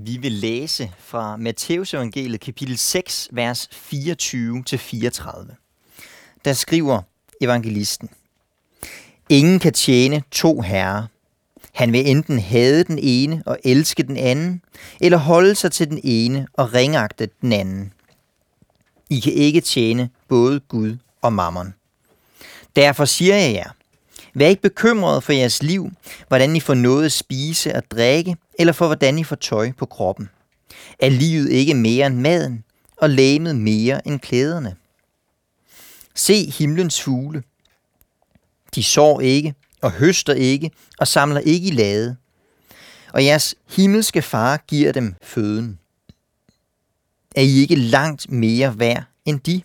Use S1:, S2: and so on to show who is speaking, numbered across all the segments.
S1: Vi vil læse fra Matteus evangeliet kapitel 6, vers 24-34. Der skriver evangelisten, Ingen kan tjene to herrer. Han vil enten hade den ene og elske den anden, eller holde sig til den ene og ringagte den anden. I kan ikke tjene både Gud og mammon. Derfor siger jeg jer, Vær ikke bekymret for jeres liv, hvordan I får noget at spise og drikke, eller for hvordan I får tøj på kroppen. Er livet ikke mere end maden, og lægemet mere end klæderne? Se himlens fugle. De sår ikke, og høster ikke, og samler ikke i lade. Og jeres himmelske far giver dem føden. Er I ikke langt mere værd end de?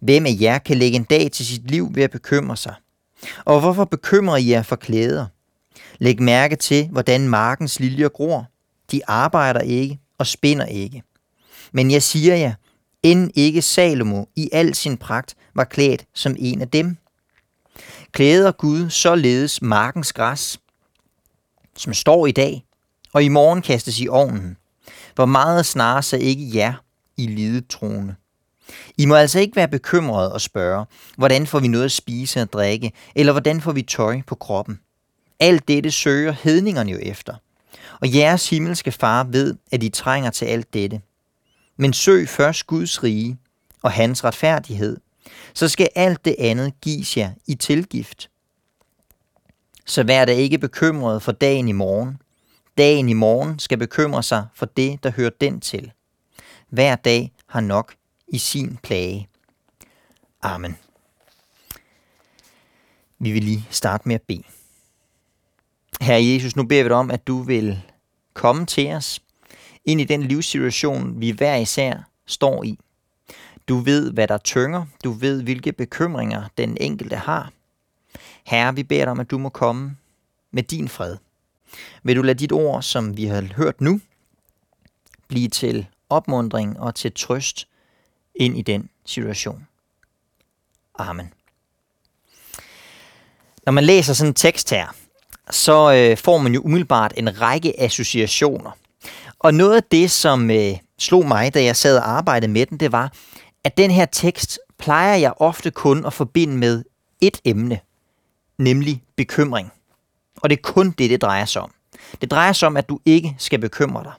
S1: Hvem af jer kan lægge en dag til sit liv ved at bekymre sig? Og hvorfor bekymrer I jer for klæder? Læg mærke til, hvordan markens liljer gror. De arbejder ikke og spinder ikke. Men jeg siger jer, end ikke Salomo i al sin pragt var klædt som en af dem. Klæder Gud således markens græs, som står i dag, og i morgen kastes i ovnen. Hvor meget snarere så ikke jer i lidet troende. I må altså ikke være bekymrede og spørge, hvordan får vi noget at spise og drikke, eller hvordan får vi tøj på kroppen. Alt dette søger hedningerne jo efter. Og jeres himmelske far ved, at I trænger til alt dette. Men søg først Guds rige og hans retfærdighed, så skal alt det andet gives jer i tilgift. Så vær da ikke bekymret for dagen i morgen. Dagen i morgen skal bekymre sig for det, der hører den til. Hver dag har nok i sin plage. Amen. Vi vil lige starte med at bede. Herre Jesus, nu beder vi dig om, at du vil komme til os ind i den livssituation, vi hver især står i. Du ved, hvad der tynger. Du ved, hvilke bekymringer den enkelte har. Herre, vi beder dig om, at du må komme med din fred. Vil du lade dit ord, som vi har hørt nu, blive til opmundring og til trøst ind i den situation. Amen. Når man læser sådan en tekst her, så øh, får man jo umiddelbart en række associationer. Og noget af det, som øh, slog mig, da jeg sad og arbejdede med den, det var, at den her tekst plejer jeg ofte kun at forbinde med et emne, nemlig bekymring. Og det er kun det, det drejer sig om. Det drejer sig om, at du ikke skal bekymre dig.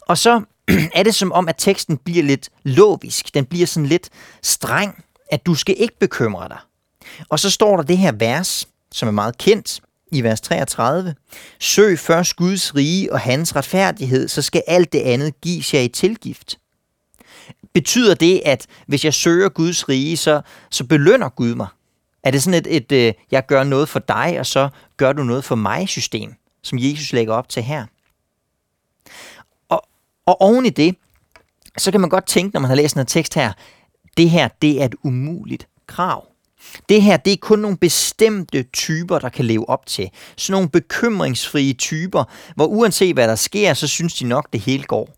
S1: Og så er det som om, at teksten bliver lidt lovisk. Den bliver sådan lidt streng, at du skal ikke bekymre dig. Og så står der det her vers, som er meget kendt, i vers 33. Søg først Guds rige og hans retfærdighed, så skal alt det andet gives jer i tilgift. Betyder det, at hvis jeg søger Guds rige, så, så belønner Gud mig? Er det sådan et, et, øh, jeg gør noget for dig, og så gør du noget for mig system, som Jesus lægger op til her? Og oven i det, så kan man godt tænke, når man har læst en tekst her, det her, det er et umuligt krav. Det her, det er kun nogle bestemte typer, der kan leve op til. Sådan nogle bekymringsfrie typer, hvor uanset hvad der sker, så synes de nok, det hele går.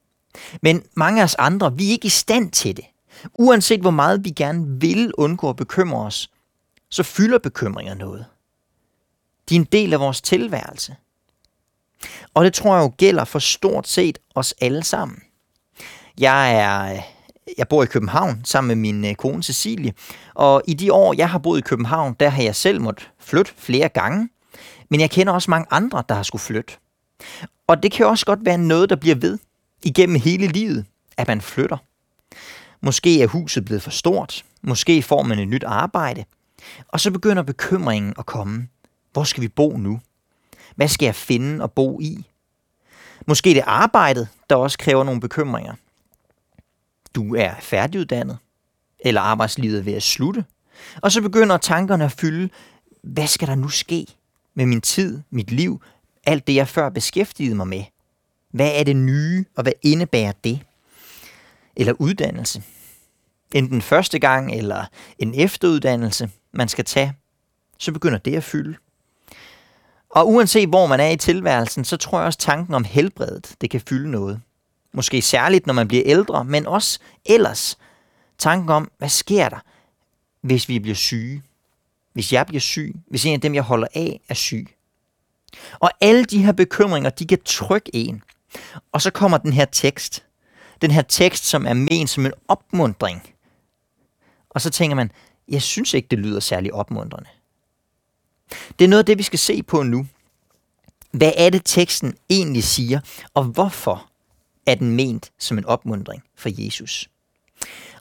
S1: Men mange af os andre, vi er ikke i stand til det. Uanset hvor meget vi gerne vil undgå at bekymre os, så fylder bekymringer noget. De er en del af vores tilværelse. Og det tror jeg jo gælder for stort set os alle sammen. Jeg er jeg bor i København sammen med min øh, kone Cecilie, og i de år, jeg har boet i København, der har jeg selv måttet flytte flere gange, men jeg kender også mange andre, der har skulle flytte. Og det kan også godt være noget, der bliver ved igennem hele livet, at man flytter. Måske er huset blevet for stort, måske får man et nyt arbejde, og så begynder bekymringen at komme. Hvor skal vi bo nu? Hvad skal jeg finde og bo i? Måske det arbejdet, der også kræver nogle bekymringer. Du er færdiguddannet, eller arbejdslivet er ved at slutte. Og så begynder tankerne at fylde, hvad skal der nu ske med min tid, mit liv, alt det jeg før beskæftigede mig med? Hvad er det nye, og hvad indebærer det? Eller uddannelse. Enten første gang eller en efteruddannelse, man skal tage, så begynder det at fylde. Og uanset hvor man er i tilværelsen, så tror jeg også tanken om helbredet, det kan fylde noget. Måske særligt, når man bliver ældre, men også ellers. Tanken om, hvad sker der, hvis vi bliver syge? Hvis jeg bliver syg? Hvis en af dem, jeg holder af, er syg? Og alle de her bekymringer, de kan trykke en. Og så kommer den her tekst. Den her tekst, som er ment som en opmundring. Og så tænker man, jeg synes ikke, det lyder særlig opmuntrende. Det er noget af det, vi skal se på nu. Hvad er det, teksten egentlig siger, og hvorfor er den ment som en opmundring for Jesus?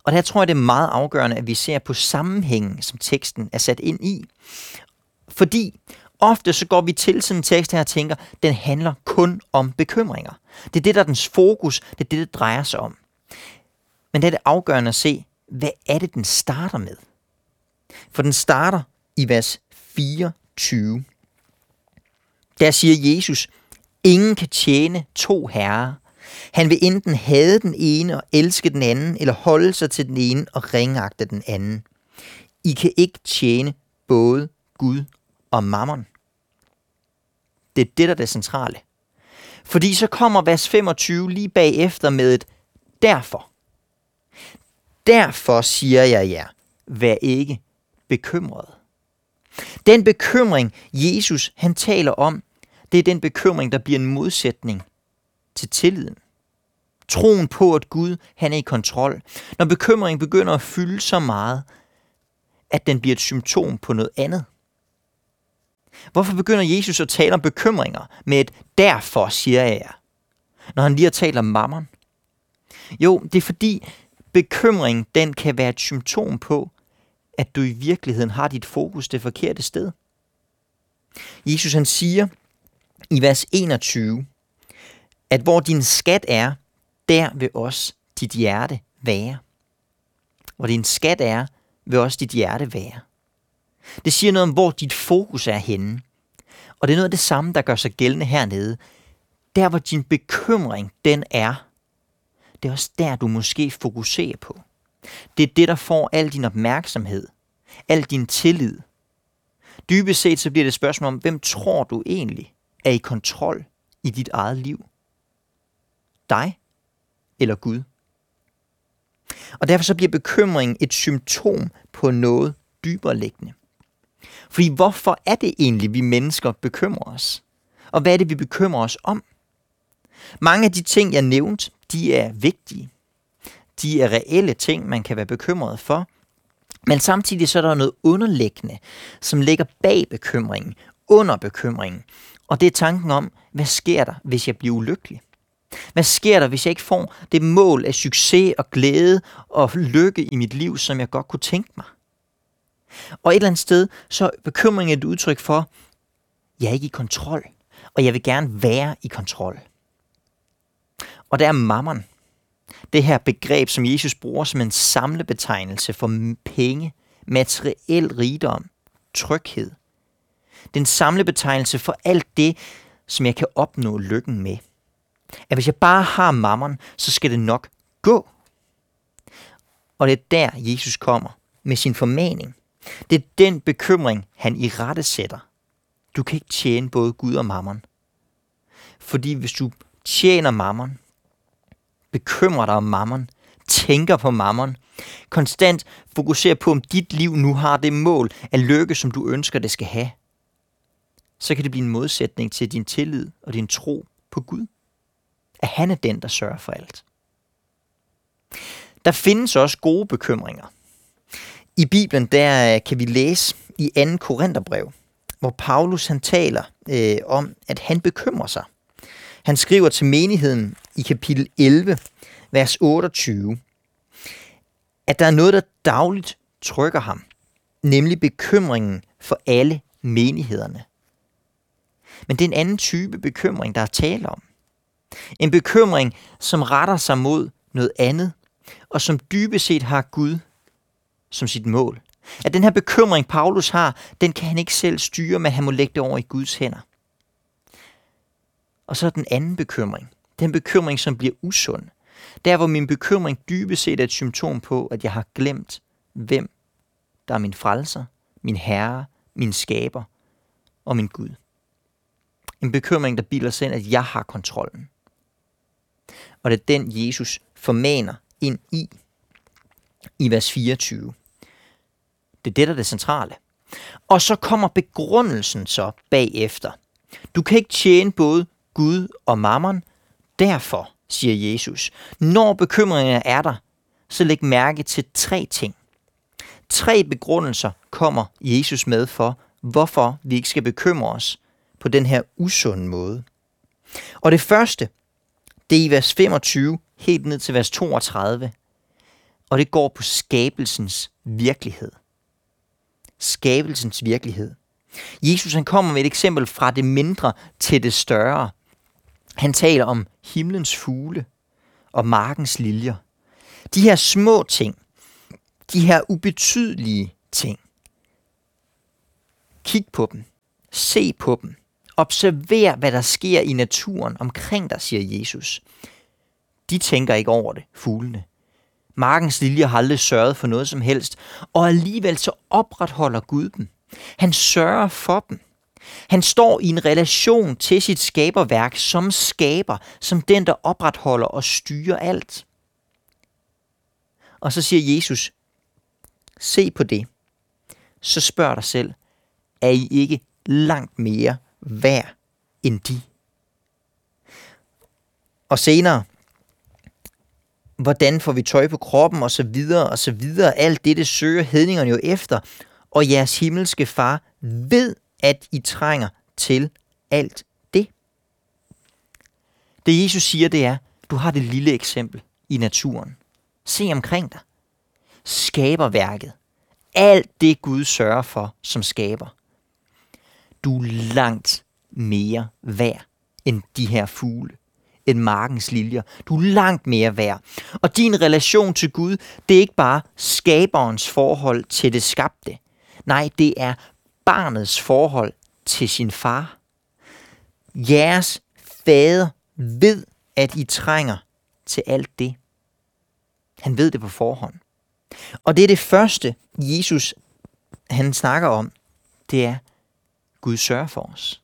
S1: Og der tror jeg, det er meget afgørende, at vi ser på sammenhængen, som teksten er sat ind i. Fordi ofte så går vi til sådan en tekst her og tænker, den handler kun om bekymringer. Det er det, der er dens fokus, det er det, det drejer sig om. Men det er det afgørende at se, hvad er det, den starter med? For den starter i vers 4 20. Der siger Jesus, ingen kan tjene to herrer. Han vil enten hade den ene og elske den anden, eller holde sig til den ene og ringagte den anden. I kan ikke tjene både Gud og mammon. Det er det, der er det centrale. Fordi så kommer vers 25 lige bagefter med et derfor. Derfor siger jeg jer, vær ikke bekymret. Den bekymring, Jesus han taler om, det er den bekymring, der bliver en modsætning til tilliden. Troen på, at Gud han er i kontrol. Når bekymringen begynder at fylde så meget, at den bliver et symptom på noget andet. Hvorfor begynder Jesus at tale om bekymringer med et derfor, siger jeg jer, når han lige har talt om mammon? Jo, det er fordi bekymring, den kan være et symptom på, at du i virkeligheden har dit fokus det forkerte sted. Jesus han siger i vers 21, at hvor din skat er, der vil også dit hjerte være. Hvor din skat er, vil også dit hjerte være. Det siger noget om, hvor dit fokus er henne. Og det er noget af det samme, der gør sig gældende hernede. Der, hvor din bekymring den er, det er også der, du måske fokuserer på. Det er det, der får al din opmærksomhed, al din tillid. Dybest set så bliver det et spørgsmål om, hvem tror du egentlig er i kontrol i dit eget liv? Dig eller Gud? Og derfor så bliver bekymring et symptom på noget dybere liggende. Fordi hvorfor er det egentlig, vi mennesker bekymrer os? Og hvad er det, vi bekymrer os om? Mange af de ting, jeg nævnte, de er vigtige. De er reelle ting, man kan være bekymret for. Men samtidig så er der noget underliggende, som ligger bag bekymringen, under bekymringen. Og det er tanken om, hvad sker der, hvis jeg bliver ulykkelig? Hvad sker der, hvis jeg ikke får det mål af succes og glæde og lykke i mit liv, som jeg godt kunne tænke mig? Og et eller andet sted, så er bekymringen et udtryk for, jeg er ikke i kontrol, og jeg vil gerne være i kontrol. Og der er mammon. Det her begreb, som Jesus bruger som en samlebetegnelse for penge, materiel rigdom, tryghed. Den samlebetegnelse for alt det, som jeg kan opnå lykken med. At hvis jeg bare har mammon, så skal det nok gå. Og det er der, Jesus kommer med sin formaning. Det er den bekymring, han i rette sætter. Du kan ikke tjene både Gud og mammon. Fordi hvis du tjener mammon, bekymrer dig om mammon, tænker på mammon, konstant fokuserer på, om dit liv nu har det mål af lykke, som du ønsker, det skal have, så kan det blive en modsætning til din tillid og din tro på Gud. At han er den, der sørger for alt. Der findes også gode bekymringer. I Bibelen der øh, kan vi læse i 2. Korintherbrev, hvor Paulus han taler øh, om, at han bekymrer sig. Han skriver til menigheden i kapitel 11, vers 28, at der er noget, der dagligt trykker ham, nemlig bekymringen for alle menighederne. Men det er en anden type bekymring, der er tale om. En bekymring, som retter sig mod noget andet, og som dybest set har Gud som sit mål. At den her bekymring, Paulus har, den kan han ikke selv styre, men han må lægge det over i Guds hænder. Og så den anden bekymring. Den bekymring, som bliver usund. Der, hvor min bekymring dybest set er et symptom på, at jeg har glemt, hvem der er min frelser, min herre, min skaber og min Gud. En bekymring, der bilder sig ind, at jeg har kontrollen. Og det er den, Jesus formaner ind i, i vers 24. Det er det, der er det centrale. Og så kommer begrundelsen så bagefter. Du kan ikke tjene både Gud og mammon. Derfor, siger Jesus, når bekymringen er der, så læg mærke til tre ting. Tre begrundelser kommer Jesus med for, hvorfor vi ikke skal bekymre os på den her usunde måde. Og det første, det er i vers 25 helt ned til vers 32, og det går på skabelsens virkelighed. Skabelsens virkelighed. Jesus han kommer med et eksempel fra det mindre til det større. Han taler om himlens fugle og markens liljer. De her små ting, de her ubetydelige ting. Kig på dem. Se på dem. Observer, hvad der sker i naturen omkring dig, siger Jesus. De tænker ikke over det, fuglene. Markens liljer har aldrig sørget for noget som helst, og alligevel så opretholder Gud dem. Han sørger for dem. Han står i en relation til sit skaberværk som skaber, som den, der opretholder og styrer alt. Og så siger Jesus, se på det. Så spørg dig selv, er I ikke langt mere værd end de? Og senere, hvordan får vi tøj på kroppen og så videre og så videre. Alt det, det søger hedningerne jo efter. Og jeres himmelske far ved, at I trænger til alt det. Det Jesus siger, det er, du har det lille eksempel i naturen. Se omkring dig. Skaberværket. Alt det Gud sørger for som skaber. Du er langt mere værd end de her fugle end markens liljer. Du er langt mere værd. Og din relation til Gud, det er ikke bare skaberens forhold til det skabte. Nej, det er barnets forhold til sin far. Jeres fader ved, at I trænger til alt det. Han ved det på forhånd. Og det er det første, Jesus han snakker om, det er, Gud sørger for os.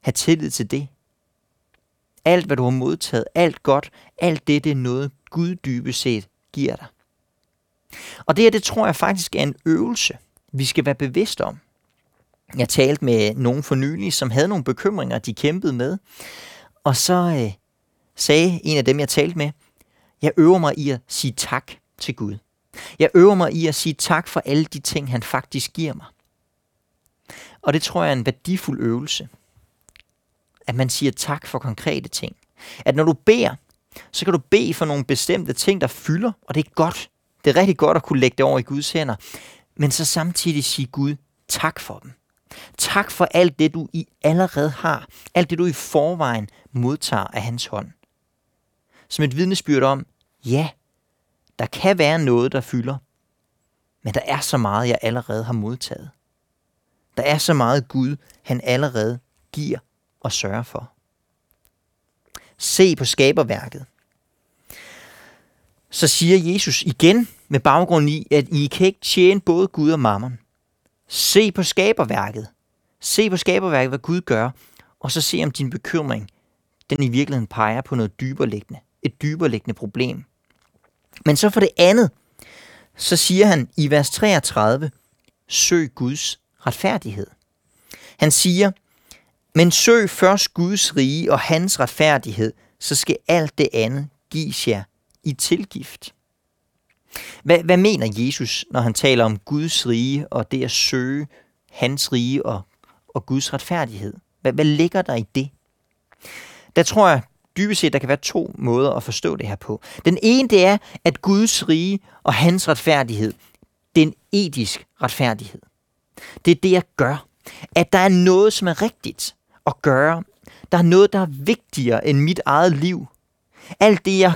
S1: Ha' tillid til det. Alt, hvad du har modtaget, alt godt, alt det, det er noget, Gud dybest set giver dig. Og det her, det tror jeg faktisk er en øvelse, vi skal være bevidst om. Jeg talte med nogen for nylig, som havde nogle bekymringer, de kæmpede med. Og så øh, sagde en af dem, jeg talte med, jeg øver mig i at sige tak til Gud. Jeg øver mig i at sige tak for alle de ting, han faktisk giver mig. Og det tror jeg er en værdifuld øvelse at man siger tak for konkrete ting. At når du beder, så kan du bede for nogle bestemte ting, der fylder, og det er godt. Det er rigtig godt at kunne lægge det over i Guds hænder. Men så samtidig sige Gud tak for dem. Tak for alt det, du i allerede har. Alt det, du i forvejen modtager af hans hånd. Som et vidnesbyrd om, ja, der kan være noget, der fylder. Men der er så meget, jeg allerede har modtaget. Der er så meget Gud, han allerede giver og sørger for. Se på skaberværket. Så siger Jesus igen med baggrund i, at I kan ikke tjene både Gud og mammon. Se på skaberværket. Se på skaberværket, hvad Gud gør, og så se om din bekymring, den i virkeligheden peger på noget dyberliggende. Et dyberliggende problem. Men så for det andet, så siger han i vers 33, søg Guds retfærdighed. Han siger, men søg først Guds rige og hans retfærdighed, så skal alt det andet gives jer i tilgift. Hvad, hvad mener Jesus, når han taler om Guds rige og det at søge hans rige og, og Guds retfærdighed? Hvad, hvad ligger der i det? Der tror jeg dybest set, der kan være to måder at forstå det her på. Den ene, det er, at Guds rige og hans retfærdighed, den etisk retfærdighed. Det er det, jeg gør. At der er noget, som er rigtigt at gøre. Der er noget, der er vigtigere end mit eget liv. Alt det, jeg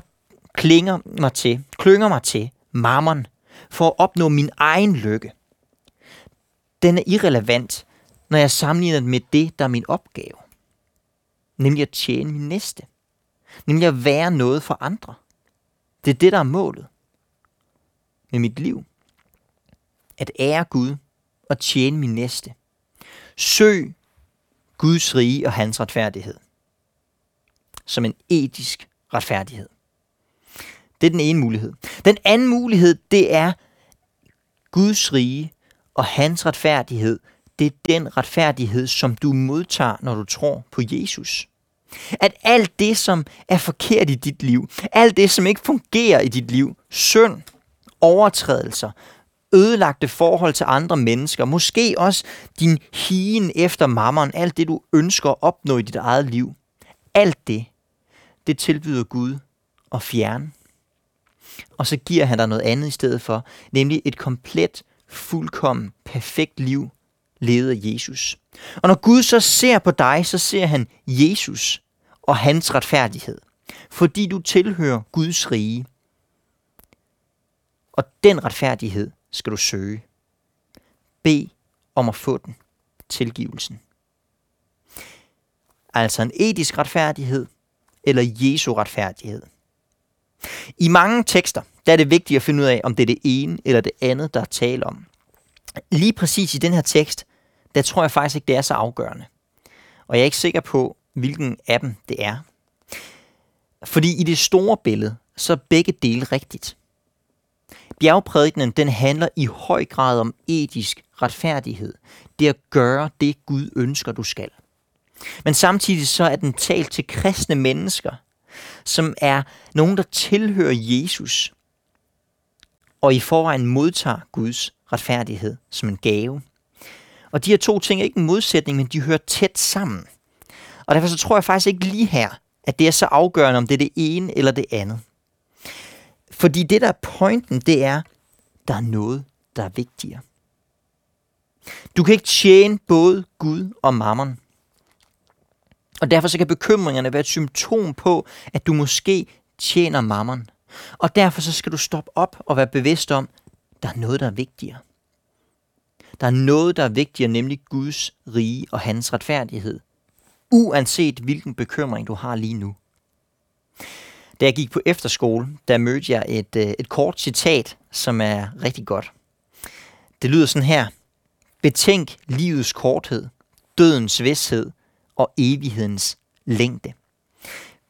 S1: klinger mig til, klynger mig til, mammon, for at opnå min egen lykke. Den er irrelevant, når jeg sammenligner den med det, der er min opgave. Nemlig at tjene min næste. Nemlig at være noget for andre. Det er det, der er målet med mit liv. At ære Gud og tjene min næste. Søg Guds rige og hans retfærdighed. Som en etisk retfærdighed. Det er den ene mulighed. Den anden mulighed, det er Guds rige og hans retfærdighed. Det er den retfærdighed, som du modtager, når du tror på Jesus. At alt det, som er forkert i dit liv, alt det, som ikke fungerer i dit liv, synd, overtrædelser, ødelagte forhold til andre mennesker, måske også din higen efter mammeren, alt det, du ønsker at opnå i dit eget liv, alt det, det tilbyder Gud at fjerne. Og så giver han dig noget andet i stedet for, nemlig et komplet, fuldkommen, perfekt liv, levet af Jesus. Og når Gud så ser på dig, så ser han Jesus og hans retfærdighed. Fordi du tilhører Guds rige. Og den retfærdighed skal du søge. Bed om at få den. Tilgivelsen. Altså en etisk retfærdighed eller Jesu retfærdighed. I mange tekster der er det vigtigt at finde ud af, om det er det ene eller det andet, der er tale om. Lige præcis i den her tekst, der tror jeg faktisk ikke, det er så afgørende. Og jeg er ikke sikker på, hvilken af dem det er. Fordi i det store billede, så er begge dele rigtigt. Bjergprædikenen den handler i høj grad om etisk retfærdighed. Det at gøre det, Gud ønsker, du skal. Men samtidig så er den talt til kristne mennesker, som er nogen, der tilhører Jesus, og i forvejen modtager Guds retfærdighed som en gave. Og de her to ting er ikke en modsætning, men de hører tæt sammen. Og derfor så tror jeg faktisk ikke lige her, at det er så afgørende, om det er det ene eller det andet. Fordi det, der er pointen, det er, der er noget, der er vigtigere. Du kan ikke tjene både Gud og mammon. Og derfor så kan bekymringerne være et symptom på, at du måske tjener mammon. Og derfor så skal du stoppe op og være bevidst om, der er noget, der er vigtigere. Der er noget, der er vigtigere, nemlig Guds rige og hans retfærdighed. Uanset hvilken bekymring du har lige nu. Da jeg gik på efterskole, der mødte jeg et, øh, et kort citat, som er rigtig godt. Det lyder sådan her. Betænk livets korthed, dødens vidshed og evighedens længde.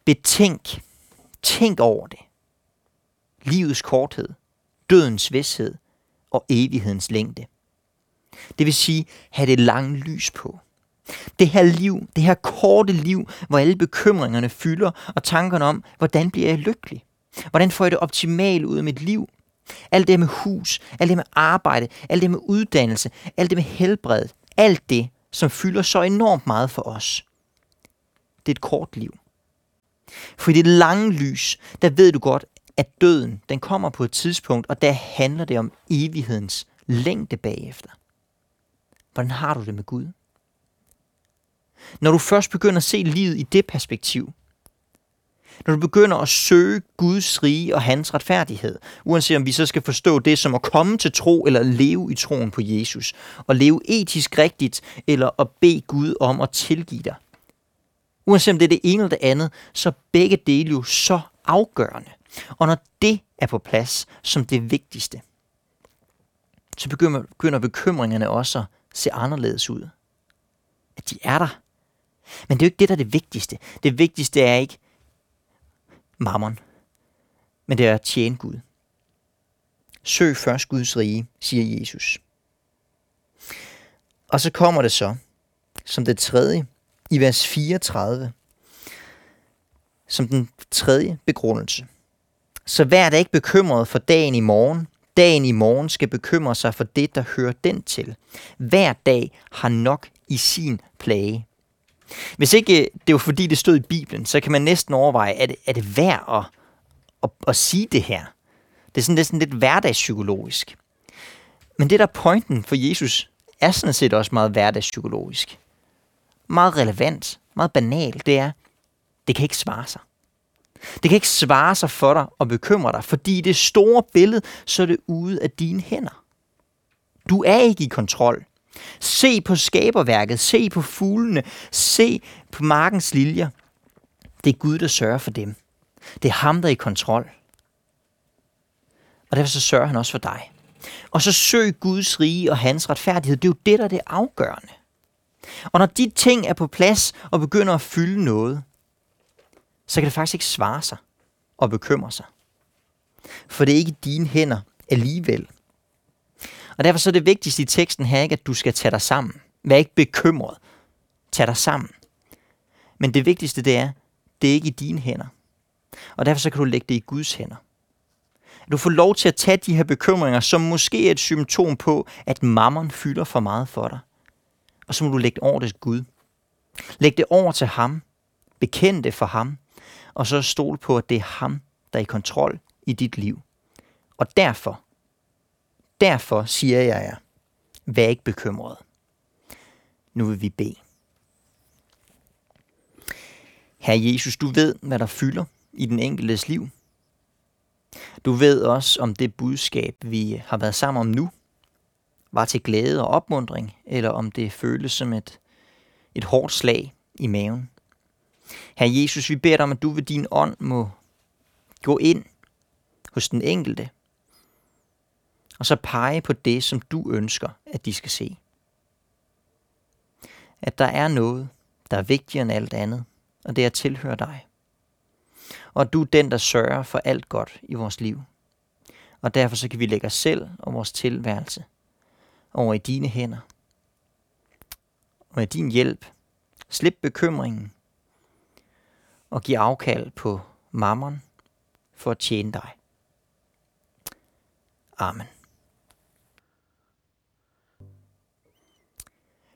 S1: Betænk. Tænk over det. Livets korthed, dødens vidshed og evighedens længde. Det vil sige, have det lange lys på. Det her liv, det her korte liv, hvor alle bekymringerne fylder, og tankerne om, hvordan bliver jeg lykkelig? Hvordan får jeg det optimale ud af mit liv? Alt det med hus, alt det med arbejde, alt det med uddannelse, alt det med helbred, alt det, som fylder så enormt meget for os. Det er et kort liv. For i det lange lys, der ved du godt, at døden, den kommer på et tidspunkt, og der handler det om evighedens længde bagefter. Hvordan har du det med Gud? Når du først begynder at se livet i det perspektiv, når du begynder at søge Guds rige og hans retfærdighed, uanset om vi så skal forstå det som at komme til tro eller leve i troen på Jesus, og leve etisk rigtigt eller at bede Gud om at tilgive dig. Uanset om det er det ene eller det andet, så er begge dele jo så afgørende. Og når det er på plads som det vigtigste, så begynder, bekymringerne også at se anderledes ud. At de er der. Men det er jo ikke det, der er det vigtigste. Det vigtigste er ikke mammon, men det er at tjene Gud. Søg først Guds rige, siger Jesus. Og så kommer det så, som det tredje, i vers 34, som den tredje begrundelse. Så vær da ikke bekymret for dagen i morgen. Dagen i morgen skal bekymre sig for det, der hører den til. Hver dag har nok i sin plage. Hvis ikke øh, det var fordi, det stod i Bibelen, så kan man næsten overveje, er det, er det værd at, at, at sige det her? Det er sådan, det er sådan lidt hverdagspsykologisk. Men det der pointen for Jesus er sådan set også meget hverdagspsykologisk. Meget relevant, meget banalt, det er, det kan ikke svare sig. Det kan ikke svare sig for dig og bekymre dig, fordi i det store billede, så er det ude af dine hænder. Du er ikke i kontrol. Se på skaberværket, se på fuglene, se på markens liljer. Det er Gud, der sørger for dem. Det er ham, der er i kontrol. Og derfor så sørger han også for dig. Og så søg Guds rige og hans retfærdighed. Det er jo det, der er det afgørende. Og når de ting er på plads og begynder at fylde noget, så kan det faktisk ikke svare sig og bekymre sig. For det er ikke dine hænder alligevel. Og derfor så er det vigtigste i teksten her ikke, at du skal tage dig sammen. Vær ikke bekymret. Tag dig sammen. Men det vigtigste det er, det er ikke i dine hænder. Og derfor så kan du lægge det i Guds hænder. Du får lov til at tage de her bekymringer, som måske er et symptom på, at mammon fylder for meget for dig. Og så må du lægge det over til Gud. Læg det over til ham. Bekend det for ham. Og så stol på, at det er ham, der er i kontrol i dit liv. Og derfor, derfor siger jeg jer, vær ikke bekymret. Nu vil vi bede. Herre Jesus, du ved, hvad der fylder i den enkeltes liv. Du ved også, om det budskab, vi har været sammen om nu, var til glæde og opmundring, eller om det føles som et, et hårdt slag i maven. Herre Jesus, vi beder dig om, at du ved din ånd må gå ind hos den enkelte, og så pege på det, som du ønsker, at de skal se. At der er noget, der er vigtigere end alt andet, og det er at tilhøre dig. Og at du er den, der sørger for alt godt i vores liv. Og derfor så kan vi lægge os selv og vores tilværelse over i dine hænder. Og med din hjælp, slip bekymringen og giv afkald på mammon for at tjene dig. Amen.